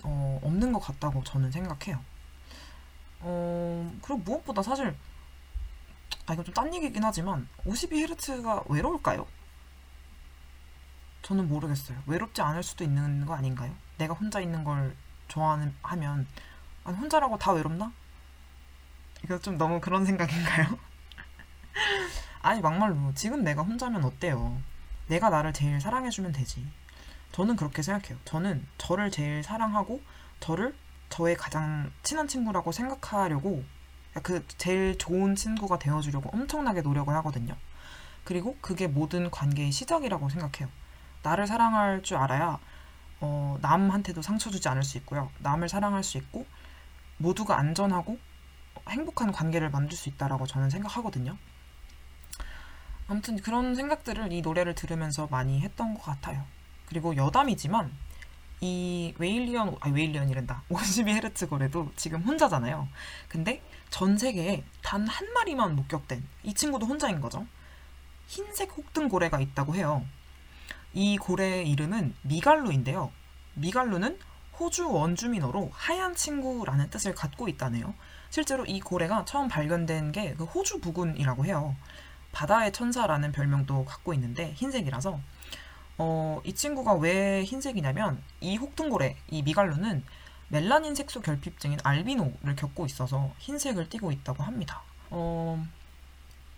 어, 없는 것 같다고 저는 생각해요. 어, 그리고 무엇보다 사실 아 이건 좀 딴 얘기긴 하지만 52Hz가 외로울까요? 저는 모르겠어요. 외롭지 않을 수도 있는 거 아닌가요? 내가 혼자 있는 걸 좋아하는 하면 아니 혼자라고 다 외롭나? 이거 좀 너무 그런 생각인가요? 아니 막말로 지금 내가 혼자면 어때요? 내가 나를 제일 사랑해주면 되지. 저는 그렇게 생각해요. 저는 저를 제일 사랑하고 저를 저의 가장 친한 친구라고 생각하려고 그 제일 좋은 친구가 되어주려고 엄청나게 노력을 하거든요. 그리고 그게 모든 관계의 시작이라고 생각해요. 나를 사랑할 줄 알아야 어, 남한테도 상처 주지 않을 수 있고요. 남을 사랑할 수 있고 모두가 안전하고 행복한 관계를 만들 수 있다라고 저는 생각하거든요. 아무튼 그런 생각들을 이 노래를 들으면서 많이 했던 것 같아요. 그리고 여담이지만 이 웨일리언 아 웨일리언이란다 52Hz 거래도 지금 혼자잖아요. 근데 전 세계에 단 한 마리만 목격된 이 친구도 혼자인 거죠. 흰색 혹등 고래가 있다고 해요. 이 고래의 이름은 미갈루인데요. 미갈루는 호주 원주민어로 하얀 친구라는 뜻을 갖고 있다네요. 실제로 이 고래가 처음 발견된 게 그 호주 부근이라고 해요. 바다의 천사라는 별명도 갖고 있는데 흰색이라서 어, 이 친구가 왜 흰색이냐면 이 혹등고래, 이 미갈루는 멜라닌 색소 결핍증인 알비노를 겪고 있어서 흰색을 띠고 있다고 합니다. 어,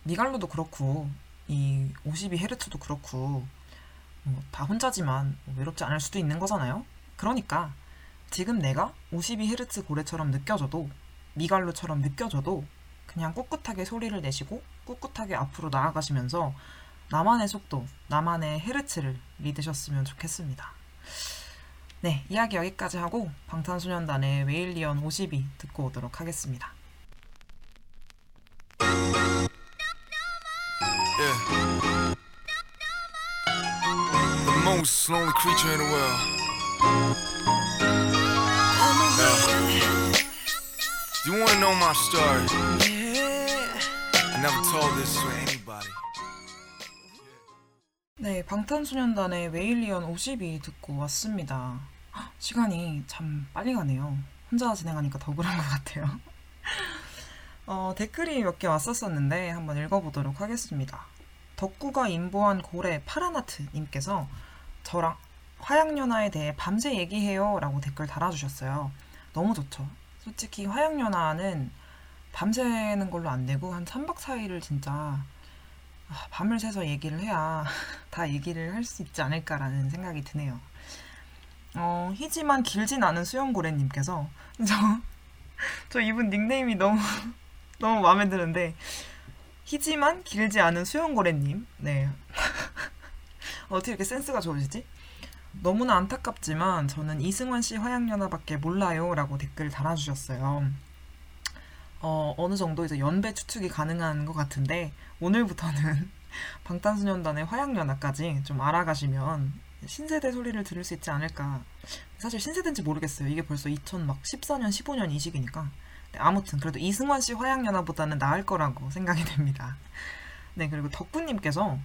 미갈루도 그렇고 이 52헤르츠도 그렇고 뭐, 다 혼자지만 뭐 외롭지 않을 수도 있는 거잖아요. 그러니까 지금 내가 52헤르츠 고래처럼 느껴져도 미갈루처럼 느껴져도 그냥 꿋꿋하게 소리를 내시고 꿋꿋하게 앞으로 나아가시면서 나만의 속도, 나만의 헤르츠를 믿으셨으면 좋겠습니다. 네, 이야기 여기까지 하고 방탄소년단의 웨일리언 52 듣고 오도록 하겠습니다. Yeah. The most lonely creature in the world. Yeah. You wanna know my story? I never told this to anybody. 네, 방탄소년단의 웨일리언 52 듣고 왔습니다. 헉, 시간이 참 빨리 가네요. 혼자 진행하니까 더 그런 것 같아요. 어, 댓글이 몇 개 왔었었는데 한번 읽어보도록 하겠습니다. 덕구가 인보한 고래 파라나트님께서 저랑 화양연화에 대해 밤새 얘기해요 라고 댓글 달아주셨어요. 너무 좋죠. 솔직히 화양연화는 밤새는 걸로 안 되고 한 3박 4일을 진짜 아, 밤을 새서 얘기를 해야 다 얘기를 할 수 있지 않을까라는 생각이 드네요. 어, 희지만 길진 않은 수영고래님께서 저, 저 이분 닉네임이 너무 너무 마음에 드는데 희지만 길지 않은 수영고래님 네 어떻게 이렇게 센스가 좋으시지? 너무나 안타깝지만 저는 이승환 씨 화양연화밖에 몰라요라고 댓글 달아주셨어요. 어, 어느 정도 이제 연배 추측이 가능한 것 같은데 오늘부터는 방탄소년단의 화양연화까지 좀 알아가시면 신세대 소리를 들을 수 있지 않을까. 사실 신세대인지 모르겠어요. 이게 벌써 2014년, 15년 이 시기니까. 네, 아무튼 그래도 이승환 씨 화양연화보다는 나을 거라고 생각이 됩니다. 네, 그리고 덕구님께서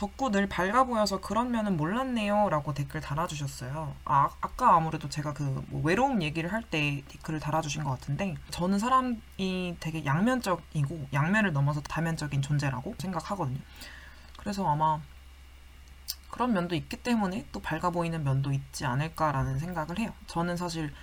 덕구 늘 밝아 보여서 그런 면은 몰랐네요 라고 댓글 달아주셨어요. 아, 아까 아무래도 제가 그 뭐 외로움 얘기를 할 때 댓글을 달아주신 것 같은데 저는 사람이 되게 양면적이고 양면을 넘어서 다면적인 존재라고 생각하거든요. 그래서 아마 그런 면도 있기 때문에 또 밝아 보이는 면도 있지 않을까라는 생각을 해요. 저는 사실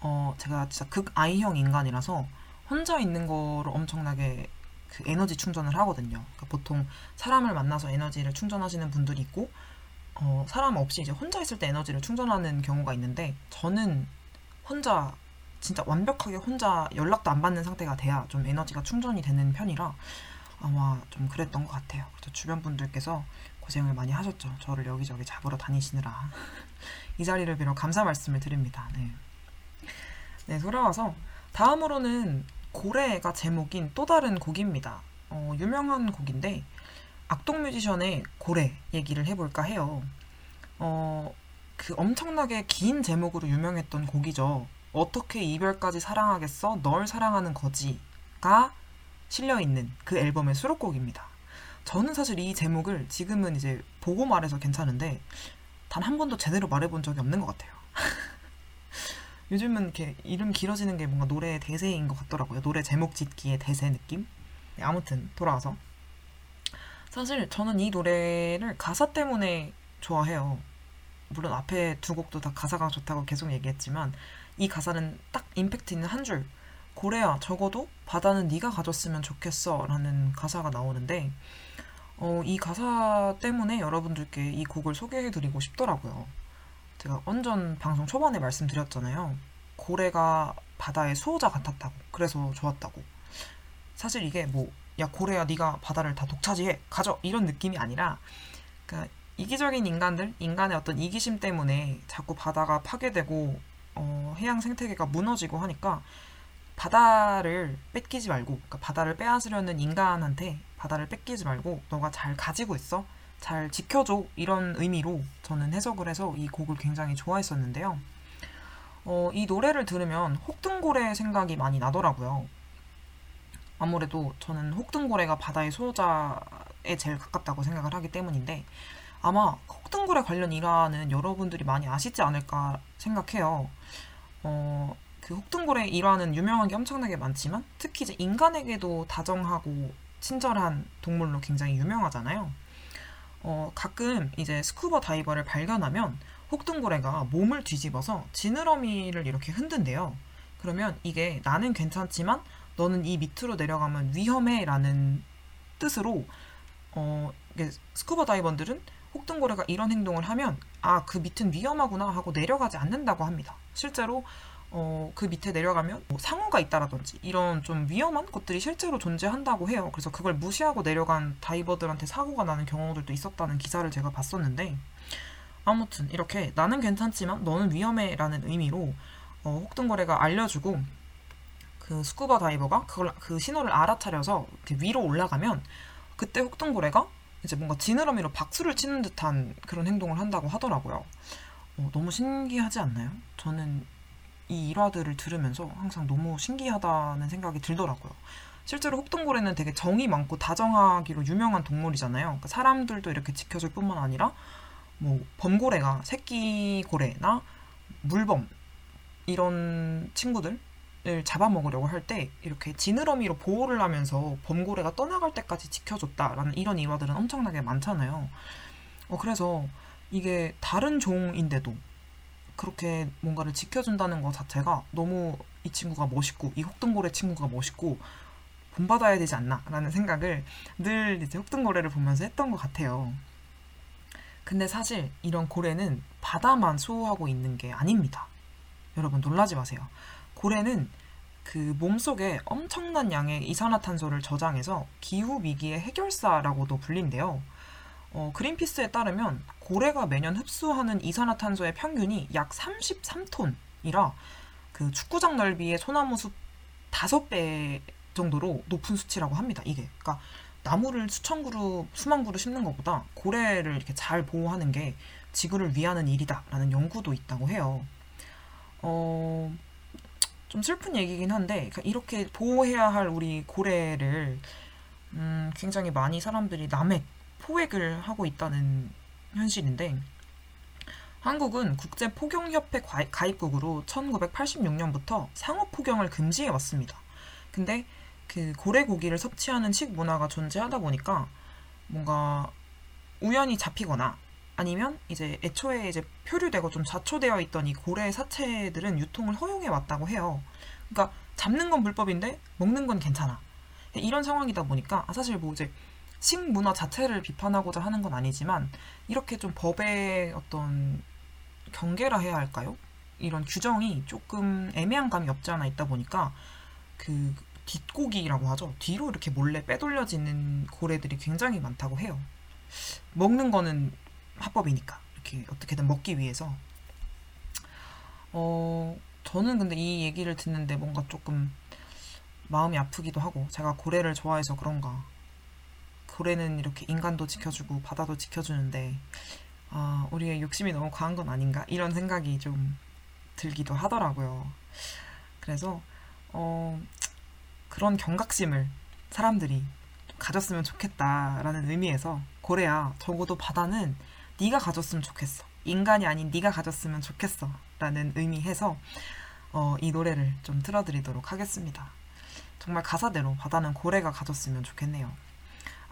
어, 제가 진짜 극 I형 인간이라서 혼자 있는 거를 엄청나게 그 에너지 충전을 하거든요. 그러니까 보통 사람을 만나서 에너지를 충전하시는 분들이 있고, 어, 사람 없이 이제 혼자 있을 때 에너지를 충전하는 경우가 있는데, 저는 혼자, 진짜 완벽하게 혼자 연락도 안 받는 상태가 돼야 좀 에너지가 충전이 되는 편이라 아마 좀 그랬던 것 같아요. 그래서 주변 분들께서 고생을 많이 하셨죠. 저를 여기저기 잡으러 다니시느라. 이 자리를 빌어 감사 말씀을 드립니다. 네. 네, 돌아와서 다음으로는 고래가 제목인 또 다른 곡입니다. 어, 유명한 곡인데 악동 뮤지션의 고래 얘기를 해볼까 해요. 어, 그 엄청나게 긴 제목으로 유명했던 곡이죠. 어떻게 이별까지 사랑하겠어? 널 사랑하는 거지가 실려 있는 그 앨범의 수록곡입니다. 저는 사실 이 제목을 지금은 이제 보고 말해서 괜찮은데 단 한 번도 제대로 말해본 적이 없는 것 같아요. 요즘은 이렇게 이름 길어지는 게 뭔가 노래의 대세인 것 같더라고요. 노래 제목 짓기의 대세 느낌. 네, 아무튼 돌아와서 사실 저는 이 노래를 가사 때문에 좋아해요. 물론 앞에 두 곡도 다 가사가 좋다고 계속 얘기했지만 이 가사는 딱 임팩트 있는 한 줄. 고래야 적어도 바다는 네가 가졌으면 좋겠어라는 가사가 나오는데 어, 이 가사 때문에 여러분들께 이 곡을 소개해드리고 싶더라고요. 제가 완전 방송 초반에 말씀드렸잖아요. 고래가 바다의 수호자 같았다고. 그래서 좋았다고. 사실 이게 뭐, 야, 고래야, 네가 바다를 다 독차지해. 가져. 이런 느낌이 아니라, 그러니까 이기적인 인간들, 인간의 어떤 이기심 때문에 자꾸 바다가 파괴되고, 어, 해양 생태계가 무너지고 하니까, 바다를 뺏기지 말고, 그러니까 바다를 빼앗으려는 인간한테 바다를 뺏기지 말고, 너가 잘 가지고 있어. 잘 지켜줘 이런 의미로 저는 해석을 해서 이 곡을 굉장히 좋아했었는데요. 어, 이 노래를 들으면 혹등고래 생각이 많이 나더라고요. 아무래도 저는 혹등고래가 바다의 수호자에 제일 가깝다고 생각을 하기 때문인데 아마 혹등고래 관련 일화는 여러분들이 많이 아시지 않을까 생각해요. 어, 그 혹등고래 일화는 유명한 게 엄청나게 많지만 특히 이제 인간에게도 다정하고 친절한 동물로 굉장히 유명하잖아요. 어, 가끔 이제 스쿠버 다이버를 발견하면 혹등고래가 몸을 뒤집어서 지느러미를 이렇게 흔든대요. 그러면 이게 나는 괜찮지만 너는 이 밑으로 내려가면 위험해 라는 뜻으로 어, 스쿠버 다이버들은 혹등고래가 이런 행동을 하면 아 그 밑은 위험하구나 하고 내려가지 않는다고 합니다. 실제로 어, 그 밑에 내려가면 뭐 상어가 있다라든지 이런 좀 위험한 것들이 실제로 존재한다고 해요. 그래서 그걸 무시하고 내려간 다이버들한테 사고가 나는 경우들도 있었다는 기사를 제가 봤었는데 아무튼 이렇게 나는 괜찮지만 너는 위험해라는 의미로 어, 혹등고래가 알려주고 그 스쿠버 다이버가 그걸 그 신호를 알아차려서 이렇게 위로 올라가면 그때 혹등고래가 이제 뭔가 지느러미로 박수를 치는 듯한 그런 행동을 한다고 하더라고요. 어, 너무 신기하지 않나요? 저는 이 일화들을 들으면서 항상 너무 신기하다는 생각이 들더라고요. 실제로 혹등고래는 되게 정이 많고 다정하기로 유명한 동물이잖아요. 그러니까 사람들도 이렇게 지켜줄 뿐만 아니라 뭐 범고래가 새끼 고래나 물범 이런 친구들을 잡아먹으려고 할 때 이렇게 지느러미로 보호를 하면서 범고래가 떠나갈 때까지 지켜줬다라는 이런 일화들은 엄청나게 많잖아요. 어, 그래서 이게 다른 종인데도 그렇게 뭔가를 지켜준다는 것 자체가 너무 이 친구가 멋있고 이 혹등고래 친구가 멋있고 본받아야 되지 않나라는 생각을 늘 이제 혹등고래를 보면서 했던 것 같아요. 근데 사실 이런 고래는 바다만 수호하고 있는 게 아닙니다. 여러분 놀라지 마세요. 고래는 그 몸속에 엄청난 양의 이산화탄소를 저장해서 기후 위기의 해결사라고도 불린대요. 어, 그린피스에 따르면 고래가 매년 흡수하는 이산화탄소의 평균이 약 33톤이라 그 축구장 넓이의 소나무 숲 5배 정도로 높은 수치라고 합니다. 이게. 그러니까 나무를 수천 그루, 수만 그루 심는 것보다 고래를 이렇게 잘 보호하는 게 지구를 위하는 일이다라는 연구도 있다고 해요. 어, 좀 슬픈 얘기긴 한데 그러니까 이렇게 보호해야 할 우리 고래를 음, 굉장히 많이 사람들이 남획, 포획을 하고 있다는 현실인데 한국은 국제포경협회 과- 가입국으로 1986년부터 상어포경을 금지해 왔습니다. 근데 그 고래 고기를 섭취하는 식 문화가 존재하다 보니까 뭔가 우연히 잡히거나 아니면 이제 애초에 이제 표류되고 좀 자초되어 있던 이 고래 사체들은 유통을 허용해 왔다고 해요. 그러니까 잡는 건 불법인데 먹는 건 괜찮아. 이런 상황이다 보니까 아, 사실 뭐 이제 식문화 자체를 비판하고자 하는 건 아니지만 이렇게 좀 법의 어떤 경계라 해야 할까요? 이런 규정이 조금 애매한 감이 없지 않아 있다 보니까 그 뒷고기라고 하죠. 뒤로 이렇게 몰래 빼돌려지는 고래들이 굉장히 많다고 해요. 먹는 거는 합법이니까 이렇게 어떻게든 먹기 위해서. 어 저는 근데 이 얘기를 듣는데 뭔가 조금 마음이 아프기도 하고 제가 고래를 좋아해서 그런가. 고래는 이렇게 인간도 지켜주고 바다도 지켜주는데 아 우리의 욕심이 너무 과한 건 아닌가 이런 생각이 좀 들기도 하더라고요. 그래서 어 그런 경각심을 사람들이 좀 가졌으면 좋겠다라는 의미에서 고래야 적어도 바다는 네가 가졌으면 좋겠어. 인간이 아닌 네가 가졌으면 좋겠어. 라는 의미해서 어, 이 노래를 좀 틀어드리도록 하겠습니다. 정말 가사대로 바다는 고래가 가졌으면 좋겠네요.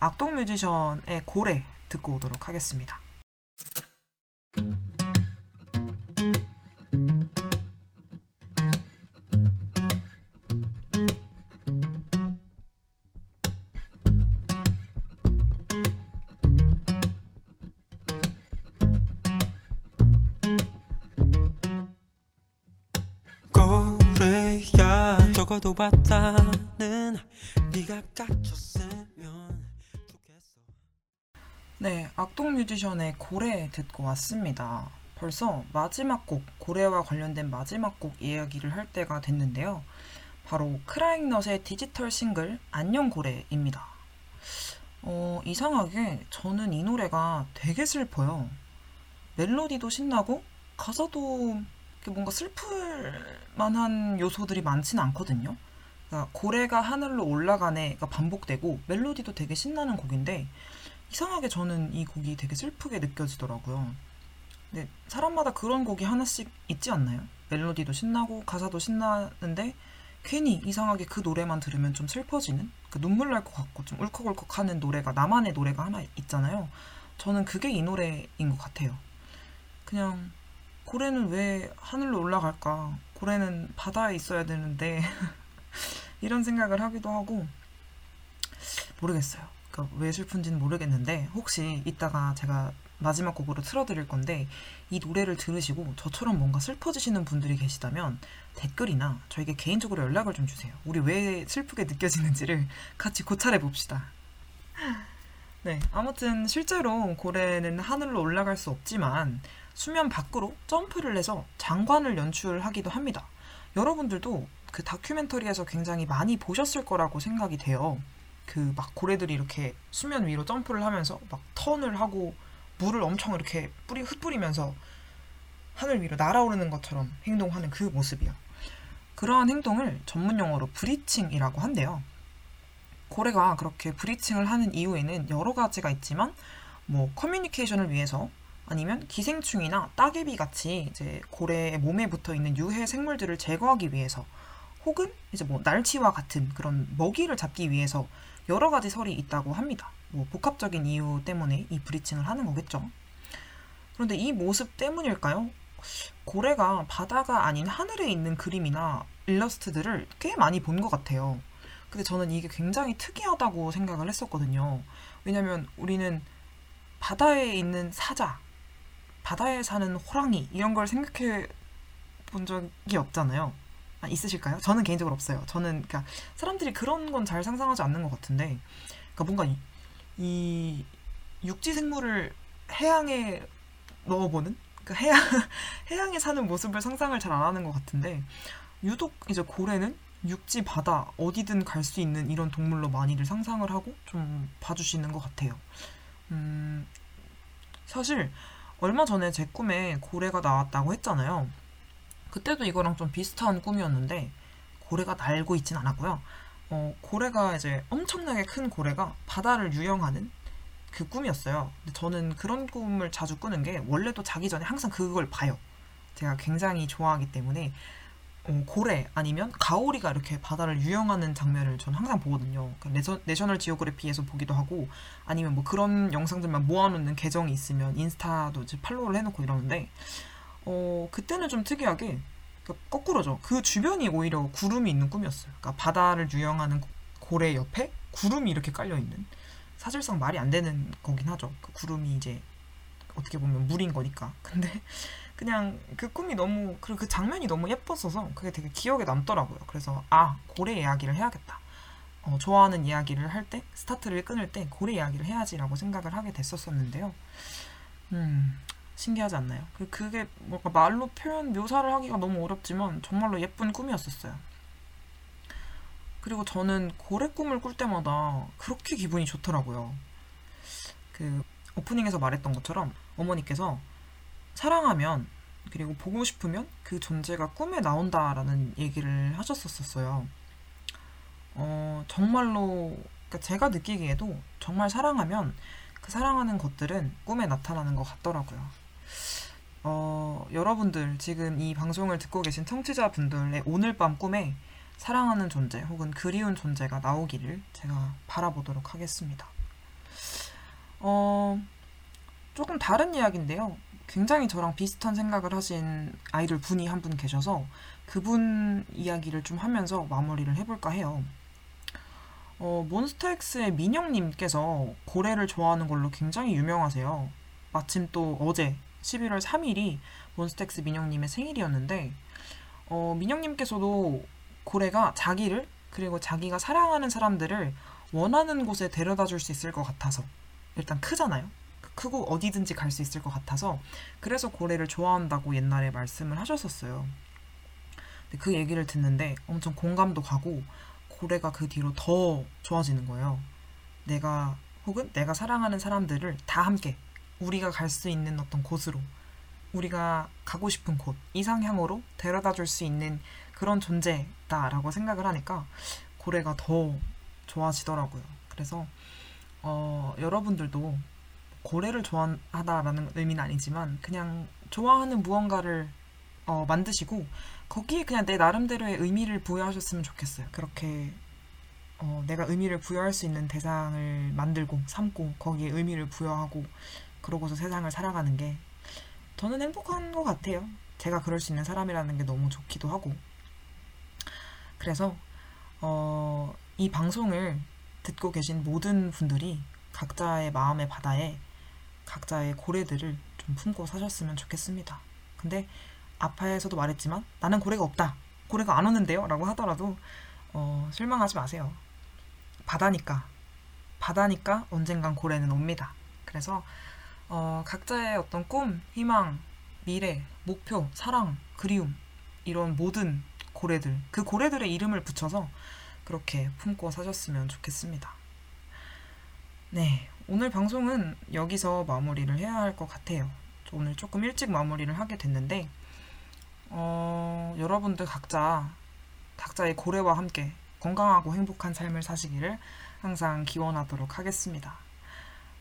악동 뮤지션의 고래 듣고 오도록 하겠습니다. 적어도 바다 뮤지션의 고래 듣고 왔습니다. 벌써 마지막 곡, 고래와 관련된 마지막 곡 이야기를 할 때가 됐는데요. 바로 크라잉넛의 디지털 싱글 안녕 고래입니다. 어, 이상하게 저는 이 노래가 되게 슬퍼요. 멜로디도 신나고 가사도 뭔가 슬플 만한 요소들이 많지는 않거든요. 그러니까 고래가 하늘로 올라가네가 반복되고 멜로디도 되게 신나는 곡인데 이상하게 저는 이 곡이 되게 슬프게 느껴지더라고요. 근데 사람마다 그런 곡이 하나씩 있지 않나요? 멜로디도 신나고 가사도 신나는데 괜히 이상하게 그 노래만 들으면 좀 슬퍼지는 그 눈물 날 것 같고 좀 울컥울컥하는 노래가 나만의 노래가 하나 있잖아요. 저는 그게 이 노래인 것 같아요. 그냥 고래는 왜 하늘로 올라갈까? 고래는 바다에 있어야 되는데 이런 생각을 하기도 하고 모르겠어요. 그러니까 왜 슬픈지는 모르겠는데 혹시 이따가 제가 마지막 곡으로 틀어드릴 건데 이 노래를 들으시고 저처럼 뭔가 슬퍼지시는 분들이 계시다면 댓글이나 저에게 개인적으로 연락을 좀 주세요. 우리 왜 슬프게 느껴지는지를 같이 고찰해 봅시다. 네, 아무튼 실제로 고래는 하늘로 올라갈 수 없지만 수면 밖으로 점프를 해서 장관을 연출하기도 합니다. 여러분들도 그 다큐멘터리에서 굉장히 많이 보셨을 거라고 생각이 돼요. 그 막 고래들이 이렇게 수면 위로 점프를 하면서 막 턴을 하고 물을 엄청 이렇게 뿌리 흩뿌리면서 하늘 위로 날아오르는 것처럼 행동하는 그 모습이요. 그러한 행동을 전문 용어로 브리칭이라고 한대요. 고래가 그렇게 브리칭을 하는 이유에는 여러 가지가 있지만 뭐 커뮤니케이션을 위해서 아니면 기생충이나 따개비 같이 이제 고래의 몸에 붙어 있는 유해 생물들을 제거하기 위해서 혹은 이제 뭐 날치와 같은 그런 먹이를 잡기 위해서 여러 가지 설이 있다고 합니다. 뭐 복합적인 이유 때문에 이 브리칭을 하는 거겠죠. 그런데 이 모습 때문일까요? 고래가 바다가 아닌 하늘에 있는 그림이나 일러스트들을 꽤 많이 본 것 같아요. 근데 저는 이게 굉장히 특이하다고 생각을 했었거든요. 왜냐면 우리는 바다에 있는 사자, 바다에 사는 호랑이 이런 걸 생각해 본 적이 없잖아요. 아, 있으실까요? 저는 개인적으로 없어요. 저는 그러니까 사람들이 그런 건 잘 상상하지 않는 것 같은데, 그러니까 뭔가 이, 이 육지 생물을 해양에 넣어보는, 그러니까 해양 해양에 사는 모습을 상상을 잘 안 하는 것 같은데, 유독 이제 고래는 육지 바다 어디든 갈 수 있는 이런 동물로 많이들 상상을 하고 좀 봐주시는 것 같아요. 음, 사실 얼마 전에 제 꿈에 고래가 나왔다고 했잖아요. 그때도 이거랑 좀 비슷한 꿈이었는데 고래가 날고 있진 않았고요. 어, 고래가 이제 엄청나게 큰 고래가 바다를 유영하는 그 꿈이었어요. 근데 저는 그런 꿈을 자주 꾸는 게 원래도 자기 전에 항상 그걸 봐요. 제가 굉장히 좋아하기 때문에 어, 고래 아니면 가오리가 이렇게 바다를 유영하는 장면을 저는 항상 보거든요. 그러니까 내셔, 내셔널 지오그래피에서 보기도 하고 아니면 뭐 그런 영상들만 모아놓는 계정이 있으면 인스타도 이제 팔로우를 해놓고 이러는데 어, 그때는 좀 특이하게 그러니까 거꾸로죠. 그 주변이 오히려 구름이 있는 꿈이었어요. 그러니까 바다를 유영하는 고래 옆에 구름이 이렇게 깔려 있는 사실상 말이 안 되는 거긴 하죠. 그 구름이 이제 어떻게 보면 물인 거니까. 근데 그냥 그 꿈이 너무 그리고 그 장면이 너무 예뻤어서 그게 되게 기억에 남더라고요. 그래서 아 고래 이야기를 해야겠다. 어, 좋아하는 이야기를 할 때 스타트를 끊을 때 고래 이야기를 해야지라고 생각을 하게 됐었었는데요. 음 신기하지 않나요? 그- 그게 뭔가 말로 표현 묘사를 하기가 너무 어렵지만 정말로 예쁜 꿈이었었어요. 그리고 저는 고래 꿈을 꿀 때마다 그렇게 기분이 좋더라고요. 그 오프닝에서 말했던 것처럼 어머니께서 사랑하면 그리고 보고 싶으면 그 존재가 꿈에 나온다라는 얘기를 하셨었어요. 어, 정말로 그러니까 제가 느끼기에도 정말 사랑하면 그 사랑하는 것들은 꿈에 나타나는 것 같더라고요. 어, 여러분들 지금 이 방송을 듣고 계신 청취자분들의 오늘 밤 꿈에 사랑하는 존재 혹은 그리운 존재가 나오기를 제가 바라보도록 하겠습니다. 어, 조금 다른 이야기인데요. 굉장히 저랑 비슷한 생각을 하신 아이돌 분이 한 분 계셔서 그분 이야기를 좀 하면서 마무리를 해볼까 해요. 어, 몬스타엑스의 민영님께서 고래를 좋아하는 걸로 굉장히 유명하세요. 마침 또 어제 11월 3일이 몬스타엑스 민영님의 생일이었는데, 어, 민영님께서도 고래가 자기를 그리고 자기가 사랑하는 사람들을 원하는 곳에 데려다 줄 수 있을 것 같아서 일단 크잖아요. 크고 어디든지 갈 수 있을 것 같아서 그래서 고래를 좋아한다고 옛날에 말씀을 하셨었어요. 그 얘기를 듣는데 엄청 공감도 가고 고래가 그 뒤로 더 좋아지는 거예요. 내가 혹은 내가 사랑하는 사람들을 다 함께 우리가 갈 수 있는 어떤 곳으로 우리가 가고 싶은 곳 이상향으로 데려다 줄 수 있는 그런 존재다라고 생각을 하니까 고래가 더 좋아지더라고요. 그래서 어, 여러분들도 고래를 좋아하다라는 의미는 아니지만 그냥 좋아하는 무언가를 어, 만드시고 거기에 그냥 내 나름대로의 의미를 부여하셨으면 좋겠어요. 그렇게 어, 내가 의미를 부여할 수 있는 대상을 만들고 삼고 거기에 의미를 부여하고 그러고서 세상을 살아가는 게 저는 행복한 것 같아요. 제가 그럴 수 있는 사람이라는 게 너무 좋기도 하고. 그래서 어, 이 방송을 듣고 계신 모든 분들이 각자의 마음의 바다에 각자의 고래들을 좀 품고 사셨으면 좋겠습니다. 근데 아파에서도 말했지만 나는 고래가 없다. 고래가 안 오는데요? 라고 하더라도 어, 실망하지 마세요. 바다니까. 바다니까 언젠간 고래는 옵니다. 그래서 어, 각자의 어떤 꿈, 희망, 미래, 목표, 사랑, 그리움 이런 모든 고래들 그 고래들의 이름을 붙여서 그렇게 품고 사셨으면 좋겠습니다. 네, 오늘 방송은 여기서 마무리를 해야 할 것 같아요. 오늘 조금 일찍 마무리를 하게 됐는데 어, 여러분들 각자 각자의 고래와 함께 건강하고 행복한 삶을 사시기를 항상 기원하도록 하겠습니다.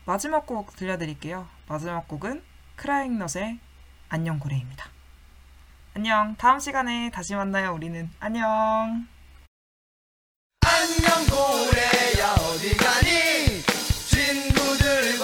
마지막 곡 들려드릴게요. 마지막 곡은 크라잉넛의 안녕 고래입니다. 안녕. 다음 시간에 다시 만나요. 우리는 안녕. 안녕 고래야 어디 가니 친구들과